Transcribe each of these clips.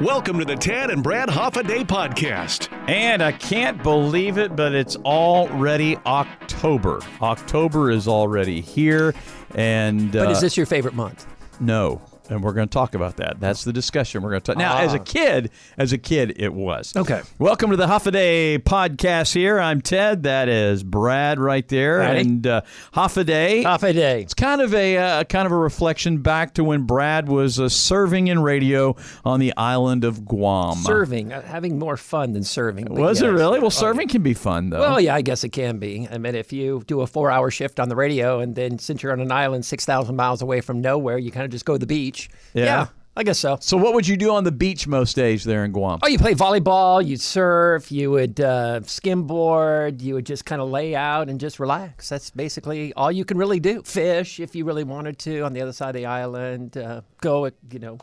Welcome to the Tad and Brad Hoffa Day podcast. And I can't believe it, but it's already October. October is already here. And But uh, is this your favorite month? no. And we're going to talk about that. That's the discussion we're going to talk. Now, as a Ah. kid, as a kid, it was. Okay. Welcome to the Hoffaday podcast here. I'm Ted. That is Brad right there. Howdy. And uh, Hoffaday. Half a day. It's kind of a uh, kind of a reflection back to when Brad was uh, serving in radio on the island of Guam. Serving, uh, having more fun than serving. Was it really? Well, Oh, serving can be fun though. Well, yeah, I guess it can be. I mean, if you do a four-hour shift on the radio, and then since you're on an island six thousand miles away from nowhere, you kind of just go to the beach. Yeah. I guess so. So, what would you do on the beach most days there in Guam? Oh, you play volleyball, you'd surf, you would uh, skimboard, you would just kind of lay out and just relax. That's basically all you can really do. Fish if you really wanted to on the other side of the island. Uh, go, you know,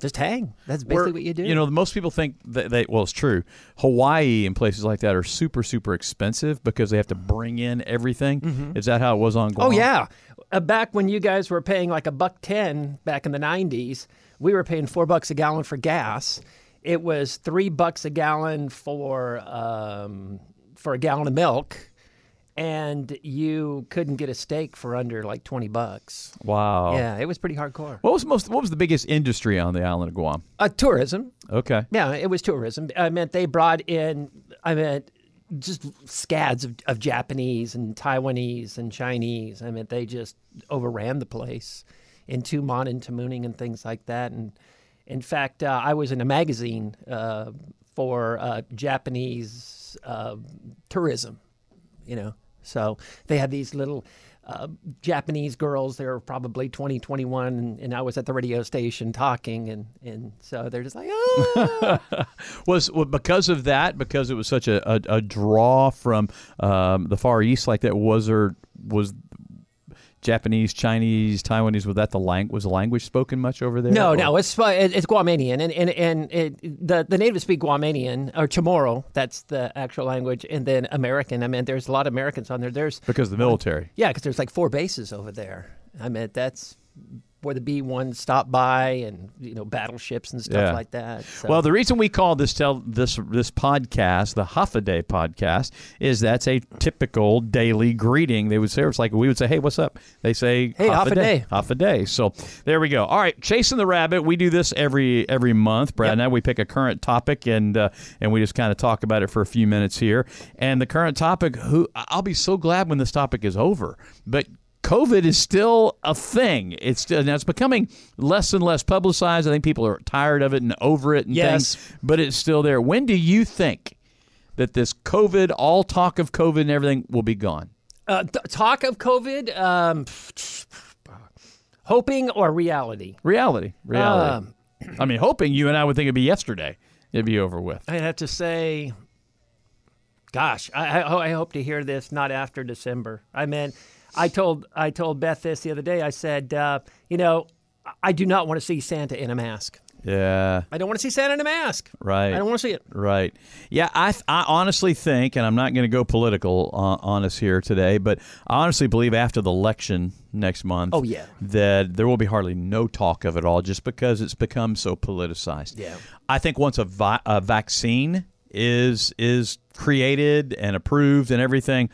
just hang. That's basically Where- what you do. You know, most people think that they, well, it's true. Hawaii and places like that are super, super expensive because they have to bring in everything. Is that how it was on Guam? Oh yeah, uh, back when you guys were paying like a buck ten back in the '90s, we were paying four bucks a gallon for gas. It was three bucks a gallon for um, for a gallon of milk, and you couldn't get a steak for under like twenty bucks. Wow. Yeah, it was pretty hardcore. What was most? What was the biggest industry on the island of Guam? Uh, tourism. Okay. Yeah, it was tourism. I meant they brought in. I meant just scads of, of Japanese and Taiwanese and Chinese. I mean, they just overran the place in Tumon and Tamuning and things like that. And in fact, uh, I was in a magazine uh, for uh, Japanese uh, tourism. You know, so they had these little. Uh, Japanese girls, they were probably 20, 21, and, and I was at the radio station talking, and, and so they're just like, ah. Was well, because of that? Because it was such a, a, a draw from um, the Far East like that. Was there was Japanese, Chinese, Taiwanese? Was that the lang- was the language spoken much over there? No, or- no, it's uh, it's Guamanian, and and and it, the the natives speak Guamanian or Chamorro. That's the actual language, and then American. I mean, there's a lot of Americans on there. There's because of the military. yeah, because there's like four bases over there. I mean, that's where the B one stopped by, and you know, battleships and stuff Yeah. like that. So. Well, the reason we call this tell this this podcast the Huffaday podcast is that's a typical daily greeting. They would say it's like we would say, "Hey, what's up?" They say, Hey, Huffaday. Huffaday. So there we go. All right, chasing the rabbit. We do this every every month, Brad. Yep. Now we pick a current topic and uh, and we just kind of talk about it for a few minutes here. And the current topic, who I'll be so glad when this topic is over, but. COVID is still a thing. It's still, now it's becoming less and less publicized. I think people are tired of it and over it and Yes. things, but it's still there. When do you think that this COVID, all talk of COVID and everything, will be gone? uh, th- talk of COVID, um, hoping or reality. Reality, reality. Um, I mean, hoping you and I would think it'd be yesterday. It'd be over with. I'd have to say, gosh, I, I, I hope to hear this not after December. I mean, I told I told Beth this the other day. I said, uh, you know, I do not want to see Santa in a mask. Yeah, I don't want to see Santa in a mask. right. I don't want to see it. Right. Yeah, I, I honestly think, and I'm not going to go political on, on us here today, but I honestly believe after the election next month, Oh, yeah. that there will be hardly no talk of it all, just because it's become so politicized. Yeah. I think once a, vi- a vaccine is is created and approved and everything.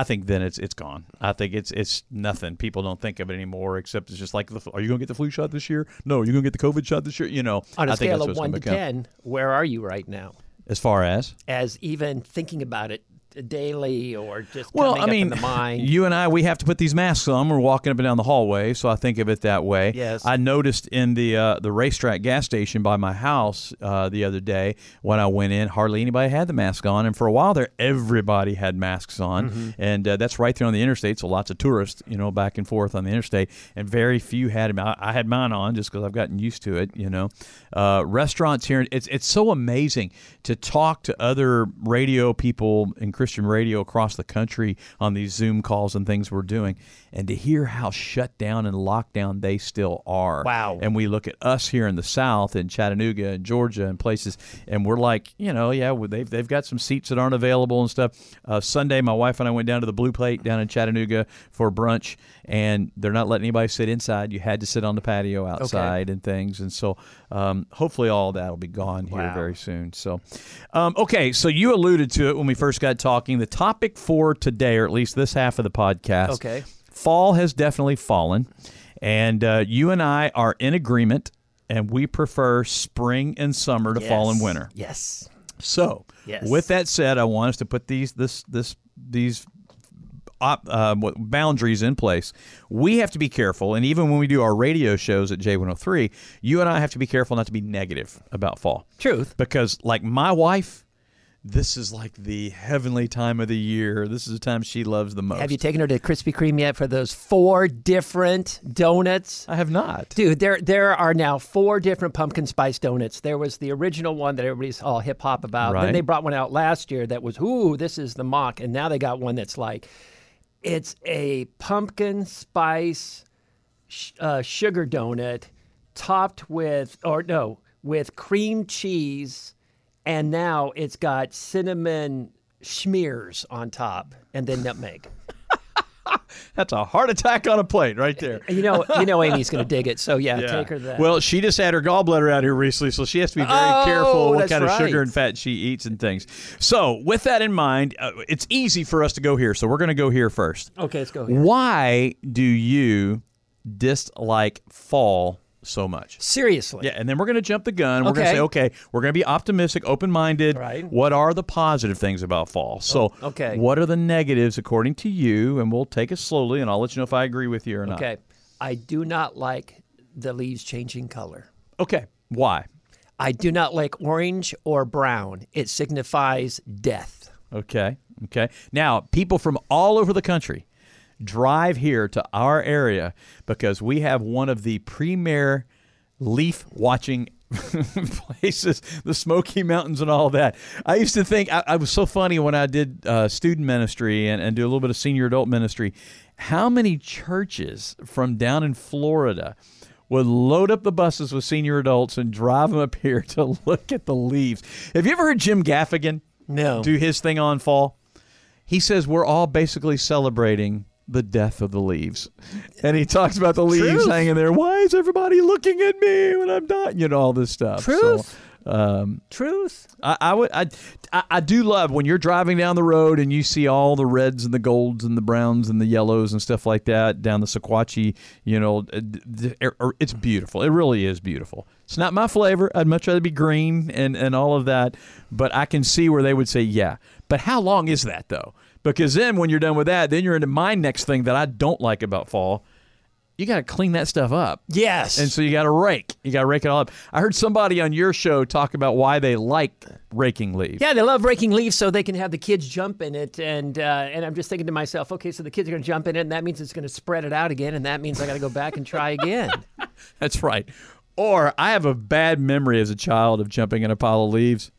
I think then it's it's gone. I think it's it's nothing. People don't think of it anymore, except it's just like, the, are you going to get the flu shot this year? No, you're going to get the COVID shot this year. You know, On a I think scale of one to become. ten, where are you right now? as far as As even thinking about it daily or just Well, I mean, in the mind. you and I, we have to put these masks on. We're walking up and down the hallway, so I think of it that way. Yes. I noticed in the uh, the RaceTrac gas station by my house uh, the other day when I went in, hardly anybody had the mask on, and for a while there, everybody had masks on, Mm-hmm. and uh, that's right there on the interstate. So lots of tourists, you know, back and forth on the interstate, and very few had them. I, I had mine on just because I've gotten used to it. You know, uh, restaurants here, it's it's so amazing to talk to other radio people and Christian Christian radio across the country on these Zoom calls and things we're doing, and to hear how shut down and locked down they still are. Wow. And we look at us here in the South, in Chattanooga and Georgia and places, and we're like, you know, yeah, they've they've got some seats that aren't available and stuff. Uh, Sunday, my wife and I went down to the Blue Plate down in Chattanooga for brunch, and they're not letting anybody sit inside. You had to sit on the patio outside and things, and so um, hopefully all that will be gone here Wow. very soon. So, um, okay, so you alluded to it when we first got talking. The topic for today, or at least this half of the podcast, Okay. fall has definitely fallen, and uh, you and I are in agreement, and we prefer spring and summer to fall and winter. Yes. So, Yes. with that said, I want us to put these this this these op, uh, boundaries in place. We have to be careful, and even when we do our radio shows at J103, you and I have to be careful not to be negative about fall Truth. because, like my wife. This is like the heavenly time of the year. This is the time she loves the most. Have you taken her to Krispy Kreme yet for those four different donuts? I have not. Dude, there there are now four different pumpkin spice donuts. There was the original one that everybody's all hip hop about. Right. Then they brought one out last year that was, ooh, this is the mock. And now they got one that's like, it's a pumpkin spice sh- uh, sugar donut topped with, or no, with cream cheese. And now it's got cinnamon schmears on top and then nutmeg. That's a heart attack on a plate right there. You know, you know, Amy's gonna dig it. So yeah, take her that. Well, she just had her gallbladder out here recently, so she has to be very Oh, careful what kind of sugar and fat she eats and things. So, with that in mind, uh, it's easy for us to go here. So, we're going to go here first. okay, let's go here. Why do you dislike fall so much? Seriously. Yeah, and then we're going to jump the gun. We're going to say, okay, we're going to be optimistic, open minded. Right. Oh, What are the positive things about fall? So, oh, okay. what are the negatives according to you? And we'll take it slowly, and I'll let you know if I agree with you or not. Okay. I do not like the leaves changing color. Okay. Why? I do not like orange or brown. It signifies death. Okay. Okay. Now, people from all over the country drive here to our area because we have one of the premier leaf watching places, the Smoky Mountains and all that. I used to think I, I was so funny when I did uh, student ministry and, and do a little bit of senior adult ministry. How many churches from down in Florida would load up the buses with senior adults and drive them up here to look at the leaves? Have you ever heard Jim Gaffigan? No. do his thing on fall. He says we're all basically celebrating the death of the leaves, and he talks about the leaves Truth. hanging there. Why is everybody looking at me when I'm dying? You know all this stuff. Truth. So, um, Truth. I, I would. I, I do love when you're driving down the road and you see all the reds and the golds and the browns and the yellows and stuff like that down the Sequatchie. You know, uh, d- er- it's beautiful. It really is beautiful. It's not my flavor. I'd much rather be green and and all of that. But I can see where they would say, yeah. But how long is that though? Because then when you're done with that, then you're into my next thing that I don't like about fall. You got to clean that stuff up. Yes. And so you got to rake. You got to rake it all up. I heard somebody on your show talk about why they like raking leaves. yeah, they love raking leaves so they can have the kids jump in it, and uh, and I'm just thinking to myself, okay, so the kids are going to jump in it, and that means it's going to spread it out again, and that means I got to go back and try again. That's right. Or I have a bad memory as a child of jumping in a pile of leaves.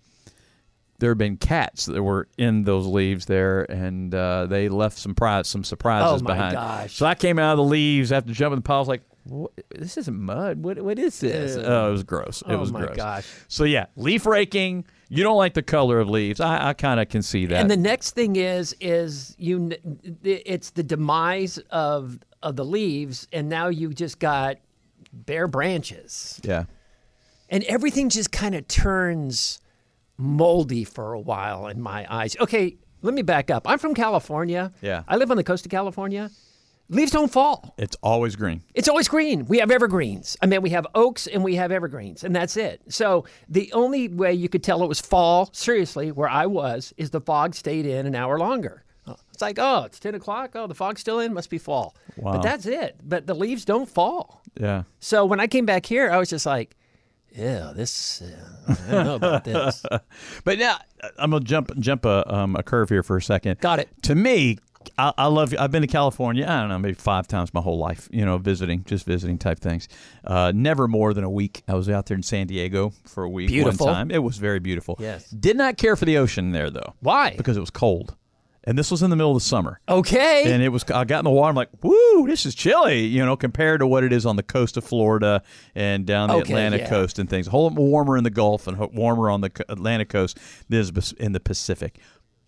There have been cats that were in those leaves there, and uh, they left some prize, some surprises Oh, my behind. gosh. So I came out of the leaves after jumping the pile. I was like, what? "This isn't mud. What? What is this?" Oh, it was gross. It Oh, was my gross. gosh. So yeah, leaf raking. You don't like the color of leaves. I, I kind of can see that. And the next thing is is you it's the demise of of the leaves, and now you just got bare branches, yeah. and everything just kind of turns moldy for a while in my eyes. Okay, let me back up. I'm from California. Yeah. I live on the coast of California. Leaves don't fall. It's always green. It's always green. We have evergreens. I mean, we have oaks and we have evergreens, and that's it. So the only way you could tell it was fall, seriously, where I was, is the fog stayed in an hour longer. It's like, oh, it's 10 o'clock. Oh, the fog's still in. Must be fall. Wow. But that's it. But the leaves don't fall. Yeah. So when I came back here, I was just like, yeah, this, uh, I don't know about this. But now I'm gonna jump jump a um, a curve here for a second. Got it. To me, I, I love. I've been to California. I don't know, maybe five times my whole life. You know, visiting, just visiting type things. Uh, never more than a week. I was out there in San Diego for a week Beautiful. one time. It was very beautiful. Yes. Did not care for the ocean there though. Why? Because it was cold. And this was in the middle of the summer. Okay. And it was. I got in the water. I'm like, "Woo, this is chilly," you know, compared to what it is on the coast of Florida and down the Okay, Atlantic yeah. coast and things. A whole lot warmer in the Gulf and warmer on the Atlantic coast than is in the Pacific.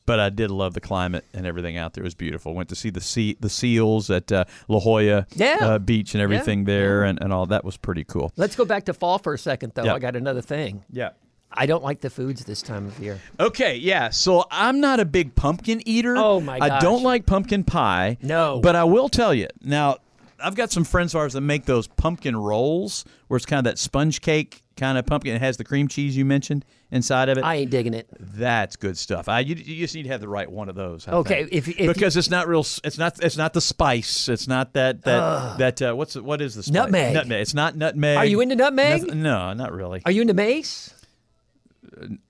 But I did love the climate and everything out there. It was beautiful. Went to see the sea, the seals at uh, La Jolla Yeah. uh, Beach and everything there, and, and all that was pretty cool. Let's go back to fall for a second, though. Yeah. I got another thing. Yeah. I don't like the foods this time of year. Okay, yeah. So I'm not a big pumpkin eater. Oh, my I don't like pumpkin pie. No. But I will tell you now. I've got some friends of ours that make those pumpkin rolls, where it's kind of that sponge cake kind of pumpkin. It has the cream cheese you mentioned inside of it. I ain't digging it. That's good stuff. I you, you just need to have the right one of those. I Okay, if- if you- because it's not real. It's not. It's not the spice. It's not that that that. Uh, what's the- what is the spice? Nutmeg. Nutmeg. It's not nutmeg. Are you into nutmeg? Noth- no, not really. Are you into mace?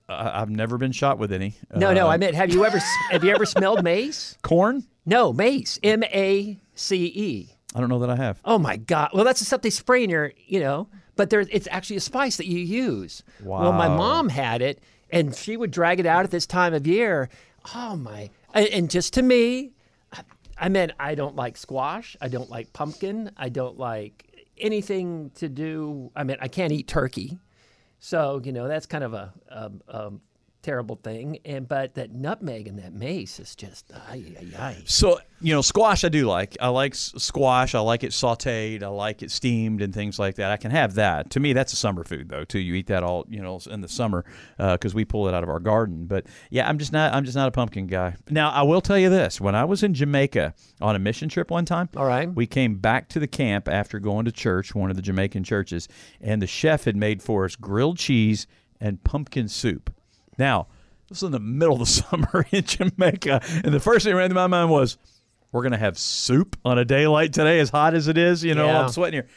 I, I've never been shot with any. No, no. Uh, I meant, have you ever have you ever smelled mace? corn. No, mace. M A C E. I don't know that I have. Oh my God! Well, that's the stuff they spray in your, you know. But there, it's actually a spice that you use. Wow. Well, my mom had it, and she would drag it out at this time of year. Oh my! And, just to me, I- I meant I don't like squash. I don't like pumpkin. I don't like anything to do. I mean, I can't eat turkey. So you know that's kind of a, a, a terrible thing. And but that nutmeg and that mace is just ay ay ay. So you know, squash I do like. I like squash. I like it sautéed. I like it steamed and things like that. I can have that. To me, that's a summer food though. Too, you eat that all you know in the summer uh, because we pull it out of our garden. But yeah, I'm just not. I'm just not a pumpkin guy. Now I will tell you this: when I was in Jamaica on a mission trip one time, All right. we came back to the camp after going to church, one of the Jamaican churches, and the chef had made for us grilled cheese and pumpkin soup. Now, this is in the middle of the summer in Jamaica, and the first thing that ran through my mind was, we're going to have soup on a day like today, as hot as it is. You know, Yeah. I'm sweating here.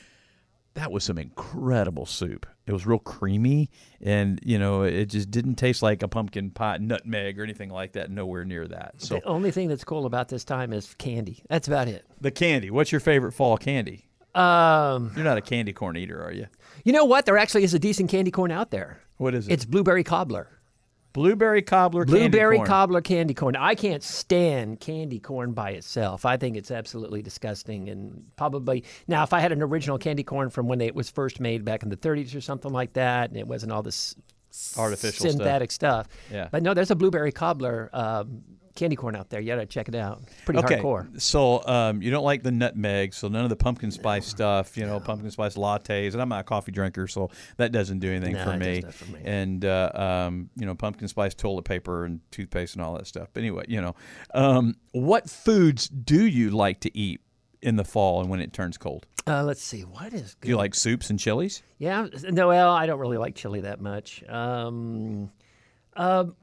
That was some incredible soup. It was real creamy, and you know, it just didn't taste like a pumpkin pie, nutmeg, or anything like that. Nowhere near that. So The only thing that's cool about this time is candy. That's about it. the candy. What's your favorite fall candy? Um, You're not a candy corn eater, are you? you know what? There actually is a decent candy corn out there. What is it? It's blueberry cobbler. Blueberry cobbler. candy Blueberry corn. cobbler candy corn. I can't stand candy corn by itself. I think it's absolutely disgusting and probably now if I had an original candy corn from when it was first made back in the 30s or something like that and it wasn't all this Artificial synthetic stuff. Yeah. But no, there's a blueberry cobbler um, candy corn out there. You got to check it out. It's pretty Okay, hardcore. so um, you don't like the nutmeg, so none of the pumpkin spice stuff, you know, pumpkin spice lattes, and I'm not a coffee drinker, so that doesn't do anything No, for me. for me. And uh, um, you know, pumpkin spice toilet paper and toothpaste and all that stuff. But anyway, you know, um, what foods do you like to eat in the fall and when it turns cold? Uh, let's see. What is good? Do you like soups and chilies? Yeah, no, well, I don't really like chili that much. Um, um,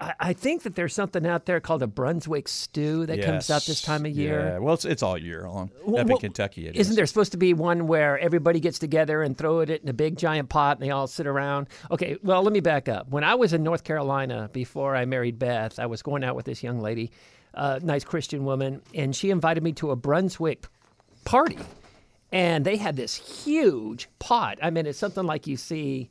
I, I think that there's something out there called a Brunswick stew that comes out this time of year. Yeah, well, it's, it's all year long. Well, Up in well, Kentucky, it Isn't is. there supposed to be one where everybody gets together and throw it in a big giant pot and they all sit around? Okay, well, let me back up. When I was in North Carolina before I married Beth, I was going out with this young lady, uh, nice Christian woman, and she invited me to a Brunswick party. And they had this huge pot. I mean, it's something like you see,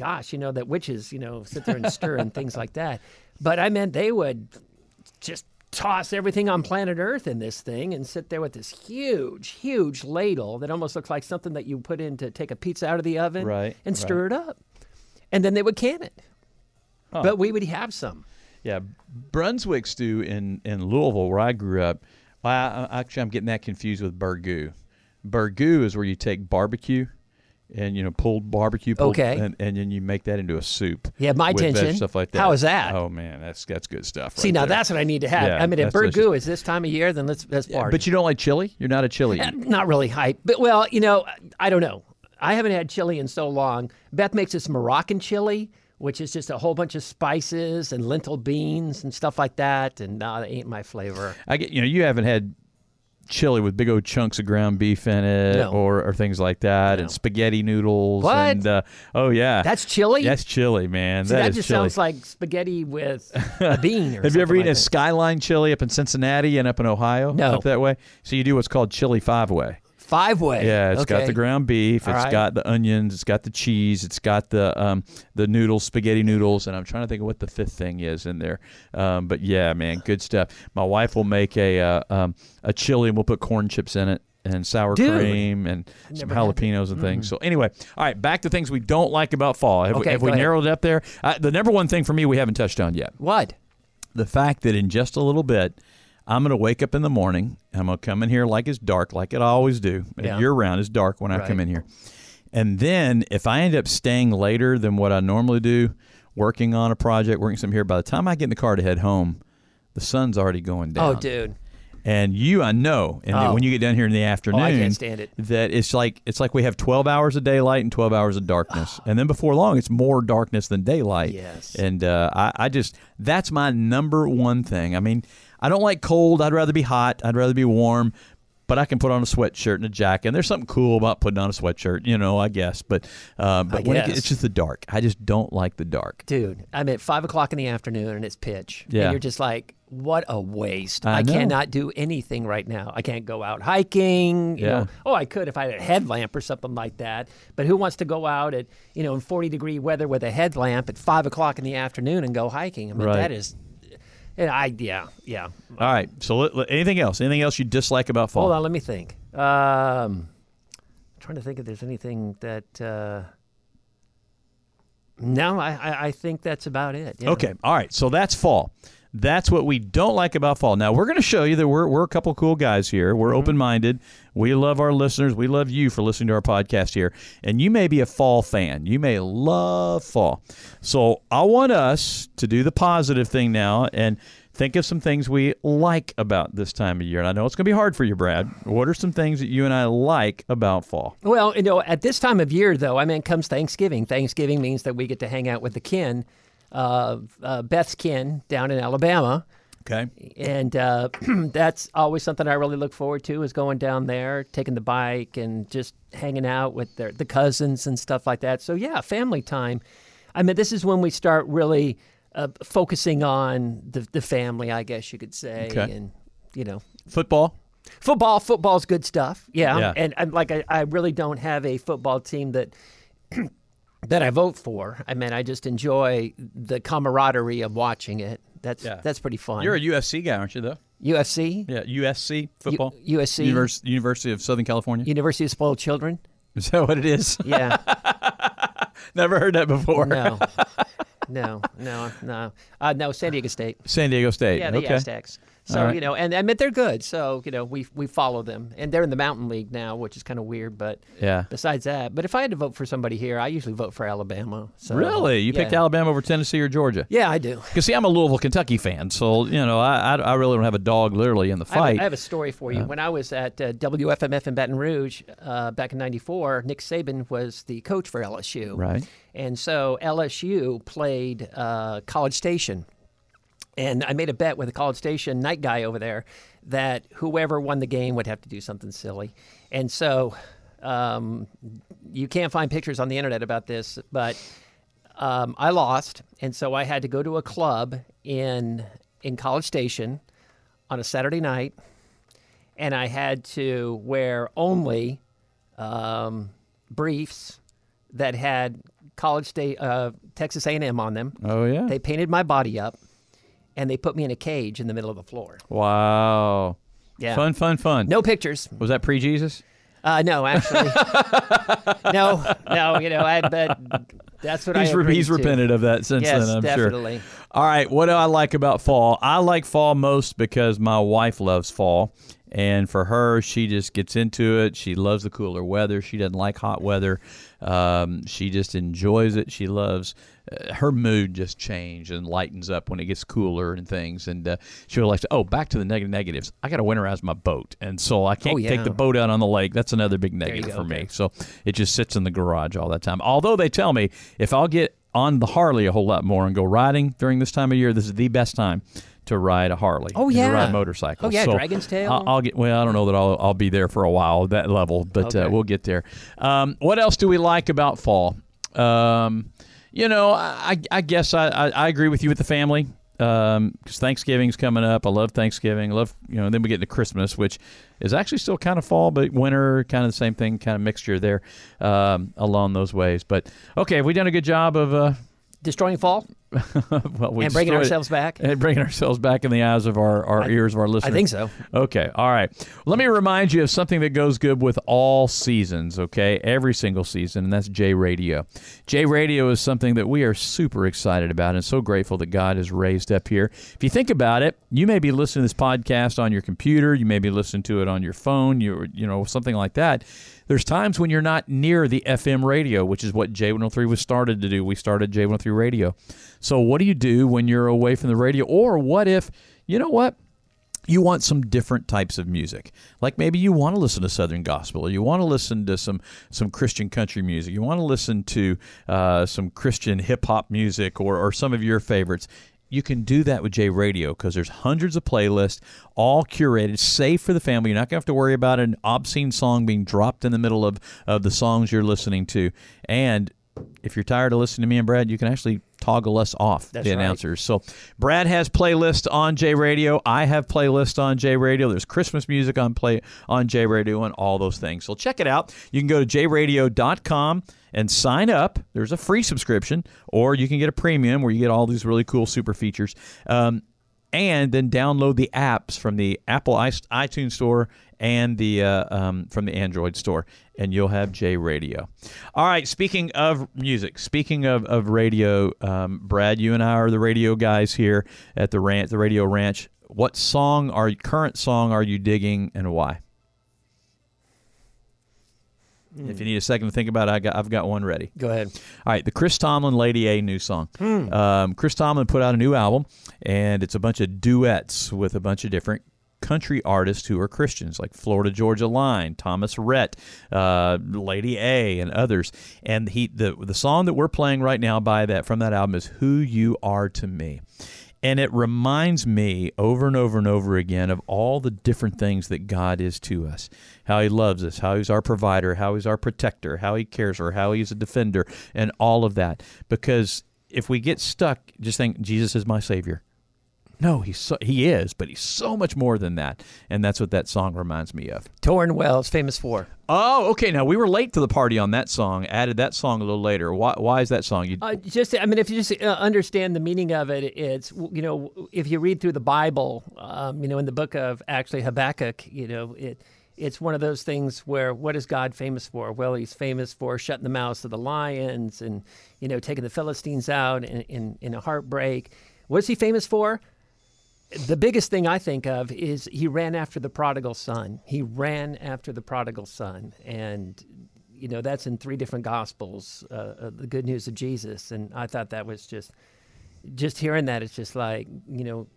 gosh, you know, that witches, you know, sit there and stir and things like that. But I meant they would just toss everything on planet Earth in this thing and sit there with this huge, huge ladle that almost looks like something that you put in to take a pizza out of the oven Right, and stir it up. And then they would can it. But we would have some. Yeah, Brunswick stew in, in Louisville, where I grew up. Well, I- actually, I'm getting that confused with burgoo. Burgoo is where you take barbecue and you know pulled barbecue, pulled, Okay. and, and then you make that into a soup. Yeah, my attention. stuff like that. How is that? Oh man, that's that's good stuff. See, right now there. that's what I need to have. Yeah, I mean, if burgoo is this time of year, then let's let's party. But you don't like chili? You're not a chili. Eh, eater. not really hype. But well, you know, I don't know. I haven't had chili in so long. Beth makes this Moroccan chili, which is just a whole bunch of spices and lentil beans and stuff like that. And no, that ain't my flavor. I get you know you haven't had chili with big old chunks of ground beef in it No. or, or things like that and spaghetti noodles What? and uh, oh yeah That's chili. that's chili man See, that is just chili. sounds like spaghetti with a bean. Or Have you ever eaten a like that. Skyline chili up in Cincinnati and up in Ohio? No. Up that way? So you do what's called chili five way. Five way. Yeah, it's got the ground beef. All It's right. got the onions. It's got the cheese. It's got the um, the noodles, spaghetti noodles, and I'm trying to think of what the fifth thing is in there. Um, but yeah, man, good stuff. My wife will make a uh, um, a chili, and we'll put corn chips in it and sour Dude. cream and some never had jalapenos and things. So anyway, all right, back to things we don't like about fall. Have, we, have we narrowed it up there? Uh, the number one thing for me we haven't touched on yet What? the fact that in just a little bit, I'm going to wake up in the morning. I'm going to come in here like it's dark, like it always do. Yeah. Year round, it's dark when I come in here. And then if I end up staying later than what I normally do, working on a project, working some here, by the time I get in the car to head home, the sun's already going down. Oh, dude. And you, I know, and Oh. when you get down here in the afternoon, Oh, I can't stand it. That it's like it's like we have twelve hours of daylight and twelve hours of darkness, and then before long, it's more darkness than daylight. Yes. And uh, I, I just that's my number one thing. I mean, I don't like cold. I'd rather be hot. I'd rather be warm. But I can put on a sweatshirt and a jacket. And there's something cool about putting on a sweatshirt, you know. I guess, but uh, but when it, it's just the dark. I just don't like the dark. Dude, I'm at five o'clock in the afternoon and it's pitch. Yeah. And you're just like, what a waste. I I, cannot do anything right now. I can't go out hiking. You Yeah. know. Oh, I could if I had a headlamp or something like that. But who wants to go out at, you know, in 40 degree weather with a headlamp at five o'clock in the afternoon and go hiking? I mean, Right. that is, and I, yeah, yeah. All right. So let, let- anything else? Anything else you dislike about fall? Hold on, let me think. Um, trying to think if there's anything that. Uh, no, I, I, I think that's about it. yeah. Okay. All right. So that's fall. That's what we don't like about fall. Now we're going to show you that we're we're a couple cool guys here. We're open minded. We love our listeners. We love you for listening to our podcast here. And you may be a fall fan. You may love fall. So I want us to do the positive thing now and think of some things we like about this time of year. And I know it's going to be hard for you, Brad. What are some things that you and I like about fall? Well, you know, at this time of year, though, I mean, comes Thanksgiving. Thanksgiving means that we get to hang out with the kin, uh, uh, Beth's kin down in Alabama. Okay. And uh, that's always something I really look forward to is going down there, taking the bike, and just hanging out with their, the cousins and stuff like that. So, yeah, family time. I mean, this is when we start really uh, focusing on the, the family, I guess you could say. Okay. And, you know, Football. football football's good stuff yeah, Yeah. and, and like I, I really don't have a football team that that i vote for i mean i just enjoy the camaraderie of watching it that's Yeah. that's pretty fun You're a UFC guy, aren't you, though? ufc Yeah, USC football. U- USC. Univers- University of Southern California. university of spoiled children Is that what it is? yeah Never heard that before. no no no no uh, no san diego state San Diego State. yeah the okay. aztecs so right. you know and i mean they're good so you know we we follow them and they're in the mountain league now which is kind of weird but Yeah. besides that. But if I had to vote for somebody here, I usually vote for Alabama. So, Really? You picked. Alabama over Tennessee or Georgia? Yeah, I do. Because see, I'm a Louisville, Kentucky fan, so you know I, I, I really don't have a dog literally in the I have, fight. I have a story for you. when I was at uh, WFMF in Baton Rouge uh, back in '94, Nick Saban was the coach for LSU. Right. And so LSU played uh, College Station. And I made a bet with a College Station night guy over there that whoever won the game would have to do something silly. And so um, you can't find pictures on the internet about this, but um, I lost. And so I had to go to a club in, in College Station on a Saturday night. And I had to wear only um, briefs that had College State, uh, Texas A&M on them. oh yeah. They painted my body up, and they put me in a cage in the middle of the floor. wow. Yeah. Fun, fun, fun. No pictures. Was that pre Jesus? Uh, no, actually, no, no. You know, I bet that's what He's I. re- he's to. repented of that since Yes, then. I'm sure. definitely. All right, what do I like about fall? I like fall most because my wife loves fall. And for her, she just gets into it. She loves the cooler weather. She doesn't like hot weather. Um, she just enjoys it. She loves uh, her mood just changes and lightens up when it gets cooler and things. And uh, she'll like to, oh, back to the negative negatives. I got to winterize my boat. And so I can't Oh, yeah. take the boat out on the lake. That's another big negative for me. So it just sits in the garage all that time. Although they tell me if I'll get on the Harley a whole lot more and go riding during this time of year, this is the best time to ride a Harley. Oh, yeah. To ride motorcycles. Oh, yeah, So Dragon's Tail. I'll, I'll get. Well, I don't know that I'll, I'll be there for a while at that level, but uh, we'll get there. Um, what else do we like about fall? Um, you know, I, I guess I, I, I agree with you with the family. Because Thanksgiving's coming up. I love Thanksgiving. I love you know. Then we get into Christmas, which is actually still kind of fall, but winter, kind of the same thing, kind of mixture there um, along those ways. But okay, have we done a good job of? Uh, Destroying fall well, we and bringing ourselves back. and bringing ourselves back in the eyes of our, our ears of our listeners. I think so. Okay. All right. Let me remind you of something that goes good with all seasons, okay? Every single season, and that's J Radio. J Radio is something that we are super excited about and so grateful that God has raised up here. If you think about it, you may be listening to this podcast on your computer, you may be listening to it on your phone, you you know, something like that. There's times when you're not near the FM radio, which is what J103 was started to do. We started J103 radio. So what do you do when you're away from the radio? Or what if, you know what? you want some different types of music. Like maybe you want to listen to Southern gospel, or you want to listen to some some Christian country music. You want to listen to uh, some Christian hip hop music, or or some of your favorites. You can do that with J Radio because there's hundreds of playlists, all curated, safe for the family. You're not going to have to worry about an obscene song being dropped in the middle of, of the songs you're listening to. And if you're tired of listening to me and Brad, you can actually toggle us off That's the right. announcers. So Brad has playlists on J Radio. I have playlists on J Radio. There's Christmas music on play on J Radio and all those things. So check it out. You can go to jradio.com and sign up. There's a free subscription, or you can get a premium where you get all these really cool super features. Um, and then download the apps from the Apple iTunes Store and the uh, um, from the Android Store, and you'll have J Radio. All right. Speaking of music, speaking of of radio, um, Brad, you and I are the radio guys here at the ranch, the Radio Ranch. What song are current song are you digging, and why? If you need a second to think about it, I got, I've got one ready. Go ahead. All right, the Chris Tomlin Lady A new song. Um, Chris Tomlin put out a new album, and it's a bunch of duets with a bunch of different country artists who are Christians, like Florida Georgia Line, Thomas Rhett, uh, Lady A, and others. And he the the song that we're playing right now by that from that album is "Who You Are to Me." And it reminds me over and over and over again of all the different things that God is to us. How he loves us, how he's our provider, how he's our protector, how he cares for, how he's a defender, and all of that. Because if we get stuck, just think Jesus is my savior. No, he's so, he is, but he's so much more than that. And that's what that song reminds me of. Tauren Wells, famous for. Oh, okay. Now we were late to the party on that song. Added that song a little later. Why, why is that song? You, Uh, just, I mean, if you just uh, understand the meaning of it, it's you know, if you read through the Bible, um, you know, in the book of actually Habakkuk, you know, it it's one of those things where what is God famous for? Well, He's famous for shutting the mouths of the lions and you know taking the Philistines out in in, in a heartbreak. What's He famous for? The biggest thing I think of is he ran after the prodigal son. He ran after the prodigal son, and you know that's in three different gospels. Uh, uh, the good news of Jesus, and I thought that was just, just hearing that. It's just like you know,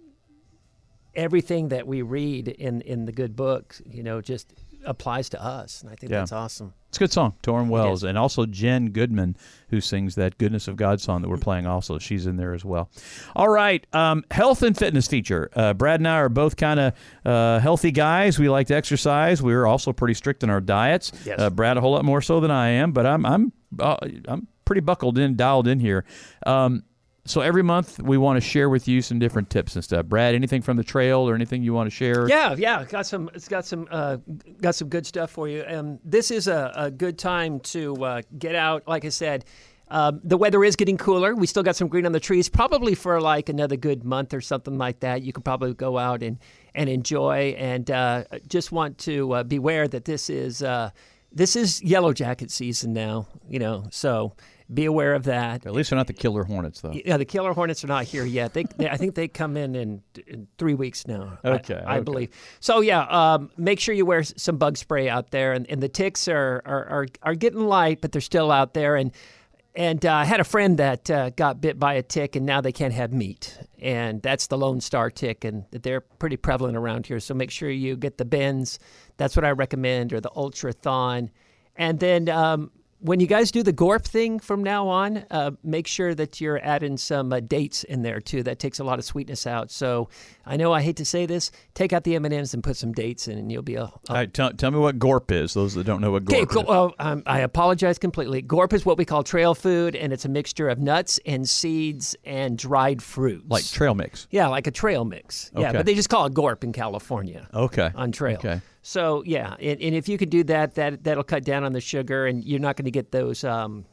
everything that we read in in the good books, you know, just applies to us, and I think Yeah. that's awesome. It's a good song, Tauren Wells, and also Jen Goodman, who sings that "Goodness of God" song that we're playing. Also, she's in there as well. All right, um, health and fitness feature. Uh, Brad and I are both kind of uh, healthy guys. We like to exercise. We're also pretty strict in our diets. Yes. Uh, Brad a whole lot more so than I am, but I'm I'm uh, I'm pretty buckled in, dialed in here. Um, so every month we want to share with you some different tips and stuff. Brad, anything from the trail or anything you want to share? Yeah, yeah, got some. It's got some. Uh, got some good stuff for you. Um, this is a, a good time to uh, get out. Like I said, um, the weather is getting cooler. We still got some green on the trees. Probably for like another good month or something like that. You could probably go out and and enjoy. And uh, just want to uh, beware that this is uh, this is yellow jacket season now. You know, so be aware of that. At least they're not the killer hornets, though. Yeah, the killer hornets are not here yet. They, they I think they come in in, in three weeks now. I- Okay, I, okay. believe. So yeah, um, make sure you wear some bug spray out there, and, and the ticks are, are are are getting light, but they're still out there. And and uh, I had a friend that uh, got bit by a tick, and now they can't have meat, and that's the Lone Star tick, and they're pretty prevalent around here. So make sure you get the bends. That's what I recommend, or the Ultrathon, and then. Um, when you guys do the Gorp thing from now on, uh, make sure that you're adding some uh, dates in there too. That takes a lot of sweetness out. So I know I hate to say this, take out the M and M's and put some dates in, and you'll be a. a All right, tell, tell me what Gorp is. Those that don't know what Gorp Okay, is. oh, um, I apologize completely. Gorp is what we call trail food, and it's a mixture of nuts and seeds and dried fruits. like trail mix. yeah, like a trail mix. Yeah, Okay. but they just call it Gorp in California. Okay. on trail. Okay. So yeah, and, and if you could do that, that that'll cut down on the sugar, and you're not going to get those um,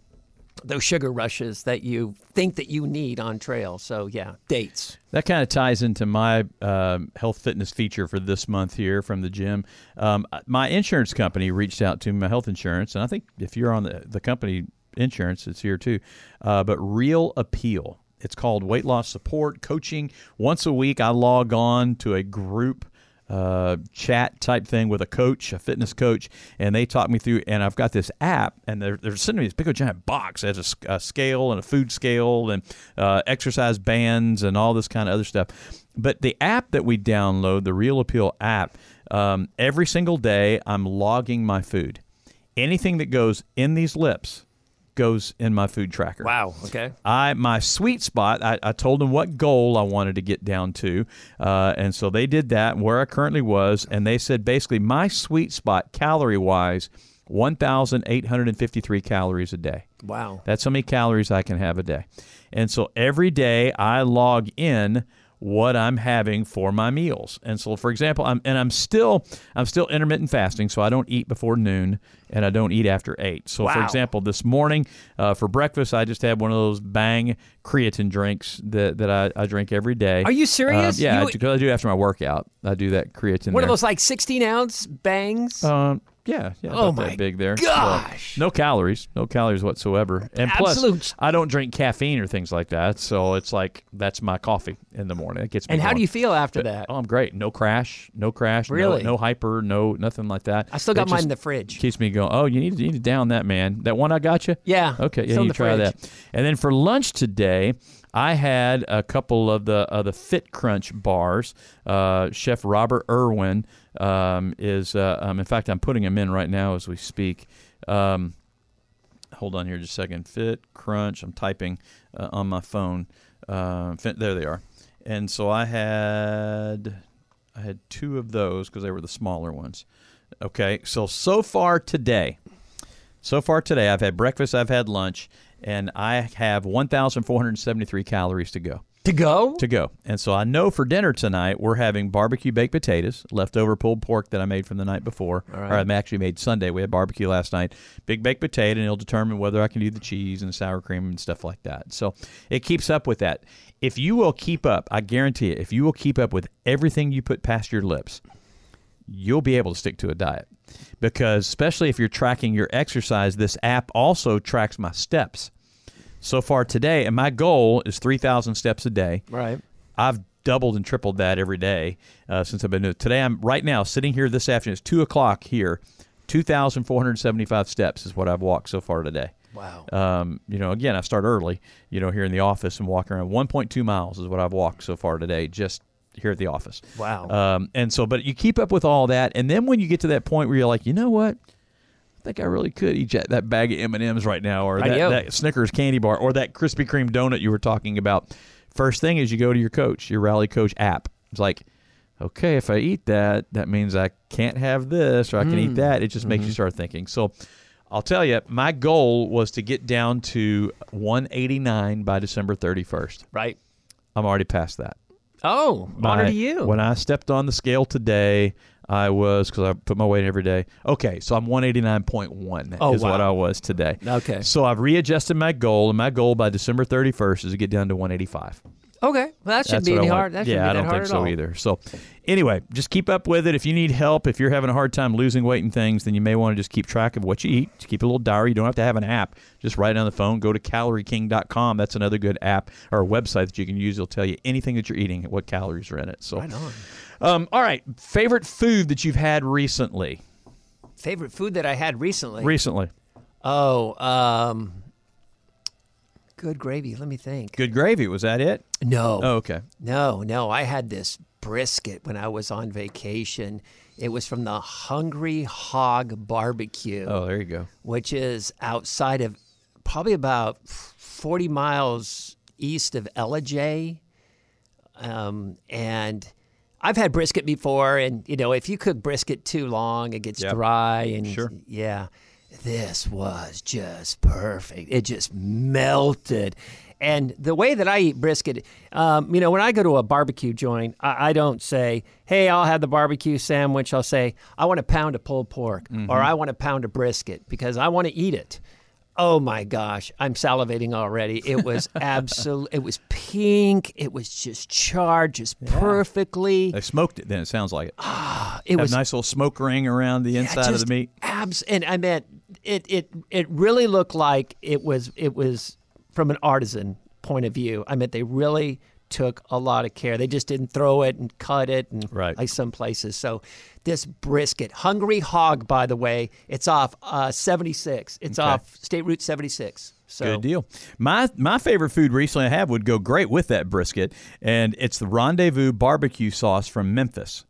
those sugar rushes that you think that you need on trail. So yeah, dates. That kind of ties into my um, health fitness feature for this month here from the gym. Um, my insurance company reached out to my health insurance, and I think if you're on the, the company insurance, it's here too. Uh, but Real Appeal. It's called weight loss support coaching. Once a week, I log on to a group uh, chat type thing with a coach, a fitness coach, and they talk me through. And I've got this app, and they're, they're sending me this big old giant box that has a a, scale and a food scale and uh, exercise bands and all this kind of other stuff. But the app that we download, the Real Appeal app, um, every single day I'm logging my food. Anything that goes in these lips goes in my food tracker. Wow. Okay. I my sweet spot. I, I told them what goal I wanted to get down to, uh, and so they did that. Where I currently was, and they said basically my sweet spot, calorie wise, one thousand eight hundred and fifty three calories a day. Wow. That's how many calories I can have a day. And so every day I log in what I'm having for my meals. And so for example, I'm and I'm still I'm still intermittent fasting, so I don't eat before noon and I don't eat after 8. So for example, this morning uh, for breakfast I just had one of those bang creatine drinks that, that I, I drink every day. Are you serious? Um, yeah, because I do after my workout. I do that creatine. One there. those like 16 ounce bangs? Um, yeah, yeah. Oh my that big there. Gosh. no calories, no calories whatsoever. And Absolute- plus, I don't drink caffeine or things like that. So it's like that's my coffee in the morning. It gets me. and how going. do you feel after that? Oh, I'm great. No crash, no crash. Really? No, hyper. No nothing like that. I still got It mine in the fridge. Keeps me going. Oh, you need to, you need to down that man. That one I got you. Yeah, Okay. Yeah, you try fridge. that. And then for lunch today, I had a couple of the of the Fit Crunch bars. Uh, Chef Robert Irvine um, is. Uh, um, in fact, I'm putting them in right now as we speak. Um, hold on here just a second. Fit Crunch. I'm typing uh, on my phone. Uh, fit, there they are. And so I had I had two of those because they were the smaller ones. Okay. So so far today, so far today, I've had breakfast, I've had lunch, and I have 1,473 calories to go. To go? To go. And so I know for dinner tonight, we're having barbecue baked potatoes, leftover pulled pork that I made from the night before. Or I actually made Sunday. We had barbecue last night. Big baked potato, and it'll determine whether I can do the cheese and the sour cream and stuff like that. So it keeps up with that. If you will keep up, I guarantee it, if you will keep up with everything you put past your lips, you'll be able to stick to a diet because especially if you're tracking your exercise this app also tracks my steps so far today and my goal is 3000 steps a day right. i've doubled and tripled that every day uh, since i've been doing it today i'm right now sitting here this afternoon it's 2 o'clock here 2475 steps is what i've walked so far today Wow. um, you know, again, I start early, you know, here in the office and walk around. 1.2 miles is what I've walked so far today, just here at the office. Wow. Um, and so, but you keep up with all that, and then when you get to that point where you're like, you know what? I think I really could eat that- bag of M and M's right now, or that, that Snickers candy bar, or that Krispy Kreme donut you were talking about. First thing is you go to your coach, your Rally Coach app. It's like, okay, if I eat that, that means I can't have this, or I can eat that. It just makes you start thinking. So, I'll tell you, my goal was to get down to 189 by December 31st. right. I'm already past that. Oh, honor My- to you. When I stepped on the scale today, I was because I put my weight in every day. Okay, so I'm 189.1 Oh, is what. I was today. Okay. So I've readjusted my goal, and my goal by December 31st is to get down to 185. Okay. Well, that shouldn't That's be any hard. That yeah, be I don't hard think so all. either. So, anyway, just keep up with it. If you need help, if you're having a hard time losing weight and things, then you may want to just keep track of what you eat. Just keep a little diary. You don't have to have an app. Just write it on the phone. Go to calorieking.com. That's another good app or website that you can use. It'll tell you anything that you're eating, and what calories are in it. So, Right on. um, all right, favorite food that you've had recently? Favorite food that I had recently. Recently, oh, um, good gravy. Let me think. good gravy. Was that it? No, Oh, okay. no, no. I had this brisket when I was on vacation. It was from the Hungry Hog Barbecue, Oh, there you go. which is outside of probably about 40 miles east of Ellijay. Um, and I've had brisket before, and you know, if you cook brisket too long, it gets Yep. dry. And Sure. yeah, this was just perfect. It just melted. And the way that I eat brisket, um, you know, when I go to a barbecue joint, I, I don't say, "Hey, I'll have the barbecue sandwich." I'll say, "I want a pound of pulled pork," or "I want a pound of brisket," because I want to eat it. Oh my gosh, I'm salivating already. It was absolute. It was pink. It was just charred, just perfectly. They smoked it. Then it sounds like it. It Have was a nice little smoke ring around the inside of the meat. Abs, and I meant it. It it really looked like it was it was from an artisan point of view. I meant they really took a lot of care. They just didn't throw it and cut it and Right. like some places. So this brisket, Hungry Hog, by the way, it's off uh, 76. It's Okay. off State Route 76. So Good deal. My my favorite food recently I have would go great with that brisket, and it's the Rendezvous barbecue sauce from Memphis.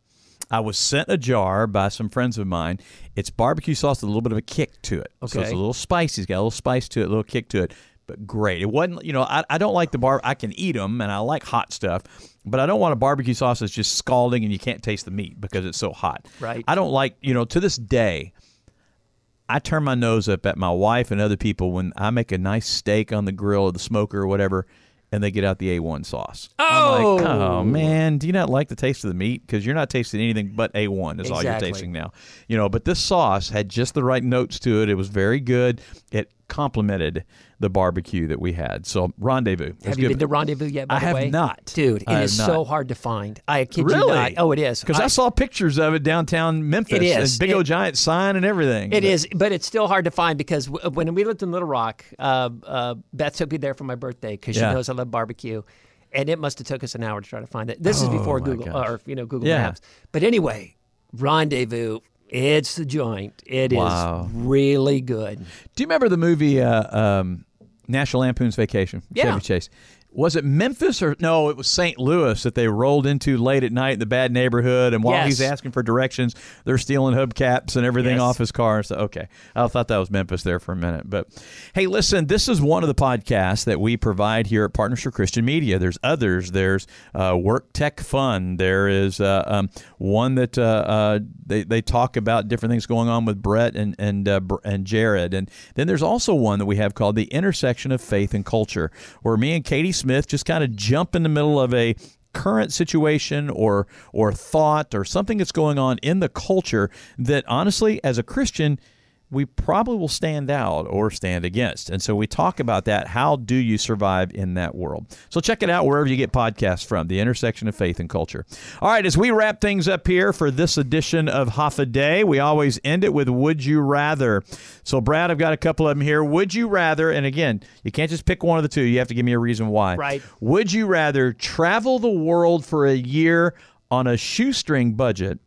I was sent a jar by some friends of mine. It's barbecue sauce with a little bit of a kick to it. So it's a little spicy. It's got a little spice to it, a little kick to it. But great. It wasn't, you know, I, I don't like the bar. I can eat them and I like hot stuff, but I don't want a barbecue sauce that's just scalding and you can't taste the meat because it's so hot. Right. I don't like, you know, to this day, I turn my nose up at my wife and other people when I make a nice steak on the grill or the smoker or whatever, and they get out the A1 sauce. I'm like, Oh. oh man, do you not like the taste of the meat? Because you're not tasting anything but A1 is all you're tasting now. You know, but this sauce had just the right notes to it. It was very good. It complemented the barbecue that we had. So rendezvous. Have you good. been to Rendezvous yet? By I have way? not. dude. It I is have so hard to find. I kid Really? you not. Oh, it is. Because I, saw pictures of it downtown Memphis. It is. Big It- old giant sign and everything. It But- is, but it's still hard to find because w- when we lived in Little Rock, uh, uh, Beth took me there for my birthday because Yeah. she knows I love barbecue, and it must have took us an hour to try to find it. This is Oh, before Google gosh. or you know Google Yeah. Maps. But anyway, Rendezvous, it's the joint. It is Wow. really good. Do you remember the movie uh, um, National Lampoon's Vacation? Yeah. Chevy Chase. Was it Memphis or no? It was St. Louis that they rolled into late at night in the bad neighborhood, and while Yes. he's asking for directions, they're stealing hubcaps and everything Yes. off his car. So okay, I thought that was Memphis there for a minute, but hey, listen, this is one of the podcasts that we provide here at Partners for Christian Media. There's others. There's uh, Work Tech Fun. There is uh, um, one that uh, uh, they they talk about different things going on with Brett and and uh, and Jared, and then there's also one that we have called the intersection of faith and culture, where me and Katie Smith just kind of jump in the middle of a current situation or or thought or something that's going on in the culture that honestly as a Christian we probably will stand out or stand against. And so we talk about that. How do you survive in that world? So check it out wherever you get podcasts from, the intersection of faith and culture. All right, as we wrap things up here for this edition of Hoffa Day, we always end it with Would You Rather. So, Brad, I've got a couple of them here. Would you rather, and again, you can't just pick one of the two, you have to give me a reason why. Right. Would you rather travel the world for a year on a shoestring budget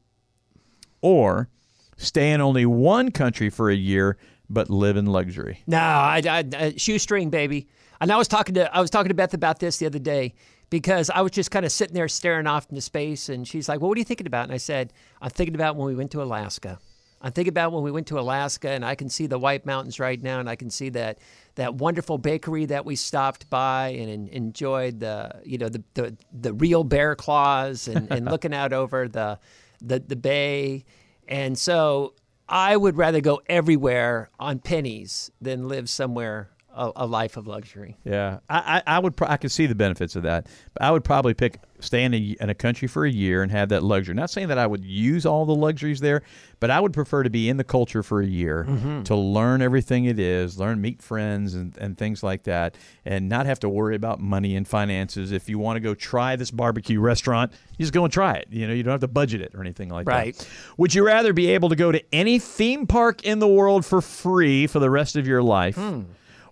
or stay in only one country for a year but live in luxury. No, I, I, I shoestring baby. And I was talking to I was talking to Beth about this the other day because I was just kind of sitting there staring off into space, and she's like, "Well, what are you thinking about?" And I said, "I'm thinking about when we went to Alaska. I'm thinking about when we went to Alaska, and I can see the White Mountains right now, and I can see that that wonderful bakery that we stopped by and en- enjoyed the you know the the, the real bear claws and, and looking out over the the the bay." And so I would rather go everywhere on pennies than live somewhere a, a life of luxury. Yeah, I, I, I would. Pro- I could see the benefits of that, but I would probably pick stay in a, in a country for a year and have that luxury. Not saying that I would use all the luxuries there, but I would prefer to be in the culture for a year mm-hmm. to learn everything it is, learn, meet friends, and, and things like that, and not have to worry about money and finances. If you want to go try this barbecue restaurant, you just go and try it. You know, you don't have to budget it or anything like Right. that. Would you rather be able to go to any theme park in the world for free for the rest of your life? Hmm.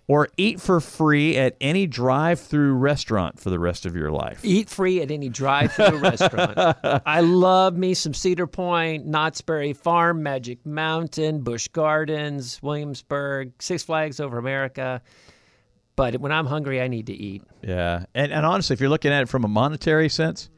Or eat for free at any drive-through restaurant for the rest of your life. Eat free at any drive-through restaurant. I love me some Cedar Point, Knott's Berry Farm, Magic Mountain, Busch Gardens, Williamsburg, Six Flags Over America. But when I'm hungry, I need to eat. Yeah, and and honestly, if you're looking at it from a monetary sense,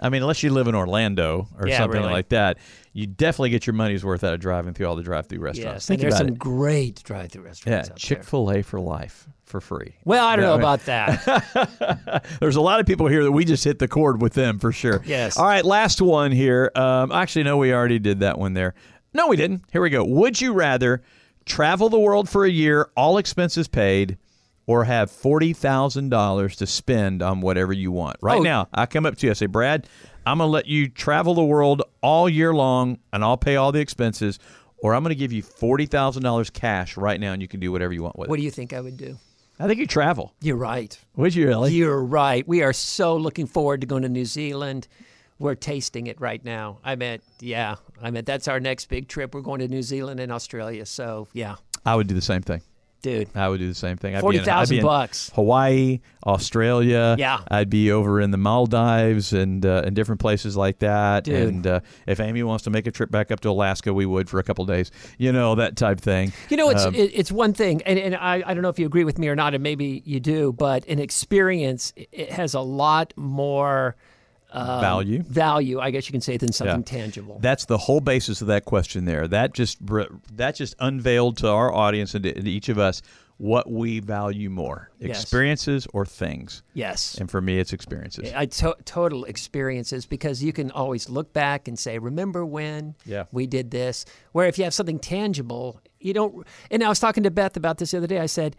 I mean, unless you live in Orlando or Yeah, something really. like that, you definitely get your money's worth out of driving through all the drive-through restaurants. Yes, Think and there's about some it. great drive-through restaurants. out Chick Fil A for life for free. Well, I don't Yeah, know mean- about that. There's a lot of people here that we just hit the chord with them for sure. Yes. All right, last one here. Um, actually, no, we already did that one there. No, we didn't. Here we go. Would you rather travel the world for a year, all expenses paid, or have forty thousand dollars to spend on whatever you want? Right Oh. now, I come up to you. I say, Brad, I'm gonna let you travel the world all year long, and I'll pay all the expenses. Or I'm going to give you forty thousand dollars cash right now, and you can do whatever you want with it. what do you think I would do? I think you travel. You're right. Would you really? You're right. We are so looking forward to going to New Zealand. We're tasting it right now. I meant, yeah. I meant that's our next big trip. We're going to New Zealand and Australia. So yeah, I would do the same thing. Dude. I would do the same thing. I'd be in- I'd 40,000 bucks. Hawaii, Australia. Yeah. I'd be over in the Maldives and uh, and different places like that. Dude. And uh, if Amy wants to make a trip back up to Alaska, we would for a couple days. You know that type thing. You know, it's Um, it, it's one thing, and, and I, I don't know if you agree with me or not, and maybe you do, but an experience it has a lot more um, Value. value, I guess you can say, than something Yeah. tangible. That's the whole basis of that question there. That just that just unveiled to our audience and to, each of us what we value more: Yes. experiences or things. yes. And for me, it's experiences. I to- total experiences because you can always look back and say, "Remember when Yeah. we did this?" Where if you have something tangible, you don't. And I was talking to Beth about this the other day. I said,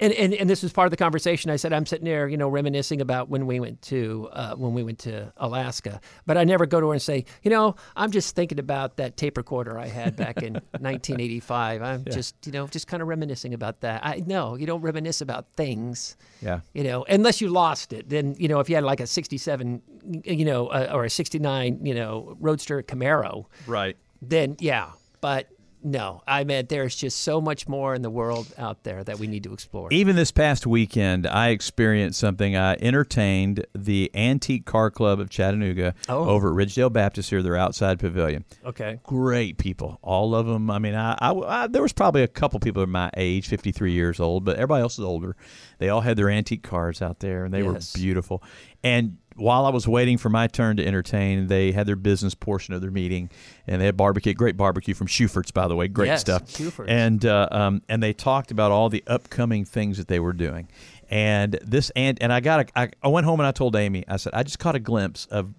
and, and, and this was part of the conversation. I said, I'm sitting there, you know, reminiscing about when we went to uh, when we went to Alaska, but I never go to her and say, you know, I'm just thinking about that tape recorder I had back in 1985. I'm just, you know, just kind of reminiscing about that. I no, you don't reminisce about things yeah. you know, unless you lost it. Then, you know, if you had like a 67, you know, uh, or a 69, you know, Roadster Camaro, Right. then yeah. But no, I meant there's just so much more in the world out there that we need to explore. Even this past weekend, I experienced something. I entertained the Antique Car Club of Chattanooga Oh. over at Ridgedale Baptist here, their outside pavilion. Okay. Great people, all of them. I mean, I, I, I- there was probably a couple people of my age, 53 years old, but everybody else is older. They all had their antique cars out there, and they Yes. were beautiful. And while I was waiting for my turn to entertain, they had their business portion of their meeting, and they had barbecue, great barbecue from Shuford's, by the way, great Yes, stuff. Shuford's. And uh, um, and they talked about all the upcoming things that they were doing. And this and and I got a, I, I went home and I told Amy, I said I just caught a glimpse of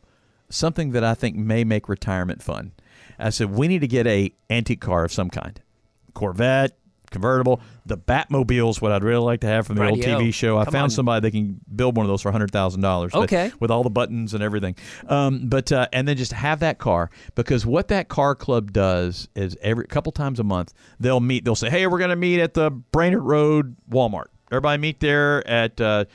something that I think may make retirement fun. I said we need to get a antique car of some kind, Corvette, convertible. The Batmobile's what I'd really like to have from the old TV show. I Come found on. somebody that can build one of those for hundred thousand dollars. Okay. with all the buttons and everything. Um, but uh, and then just have that car because what that car club does is every couple times a month they'll meet. They'll say, "Hey, we're going to meet at the Brainerd Road Walmart. Everybody meet there at uh,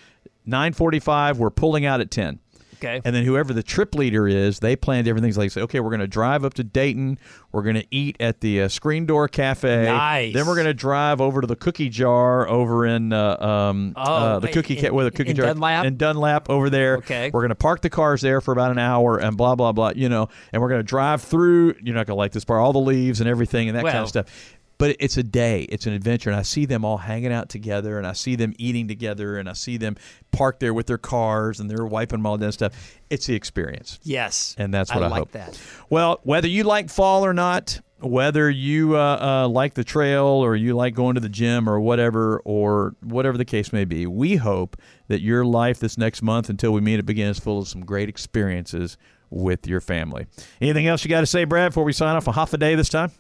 nine forty-five. We're pulling out at ten. Okay. And then whoever the trip leader is, they planned everything. So they say, okay, we're going to drive up to Dayton. We're going to eat at the uh, Screen Door Cafe. Nice. Then we're going to drive over to the Cookie Jar over in uh, um, Oh, uh, the Cookie in- Ca- with a Cookie in Jar Dunlap? in Dunlap over there. Okay. We're going to park the cars there for about an hour and blah blah blah. You know, and we're going to drive through. You're not going to like this part, all the leaves and everything and that kind of stuff. But it's a day, it's an adventure, and I see them all hanging out together, and I see them eating together, and I see them parked there with their cars, and they're wiping them all down and stuff. It's the experience, yes. and that's what I, like hope. that. Well, whether you like fall or not, whether you uh, uh, like the trail or you like going to the gym or whatever, or whatever the case may be, we hope that your life this next month until we meet it begins is full of some great experiences with your family. Anything else you got to say, Brad, before we sign off a half a day this time?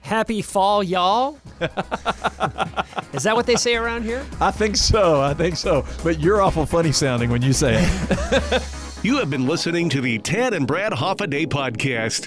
Happy fall, y'all. Is that what they say around here? I think so. I think so. But you're awful funny sounding when you say it. You have been listening to the Tad and Brad Hoffa Day podcast.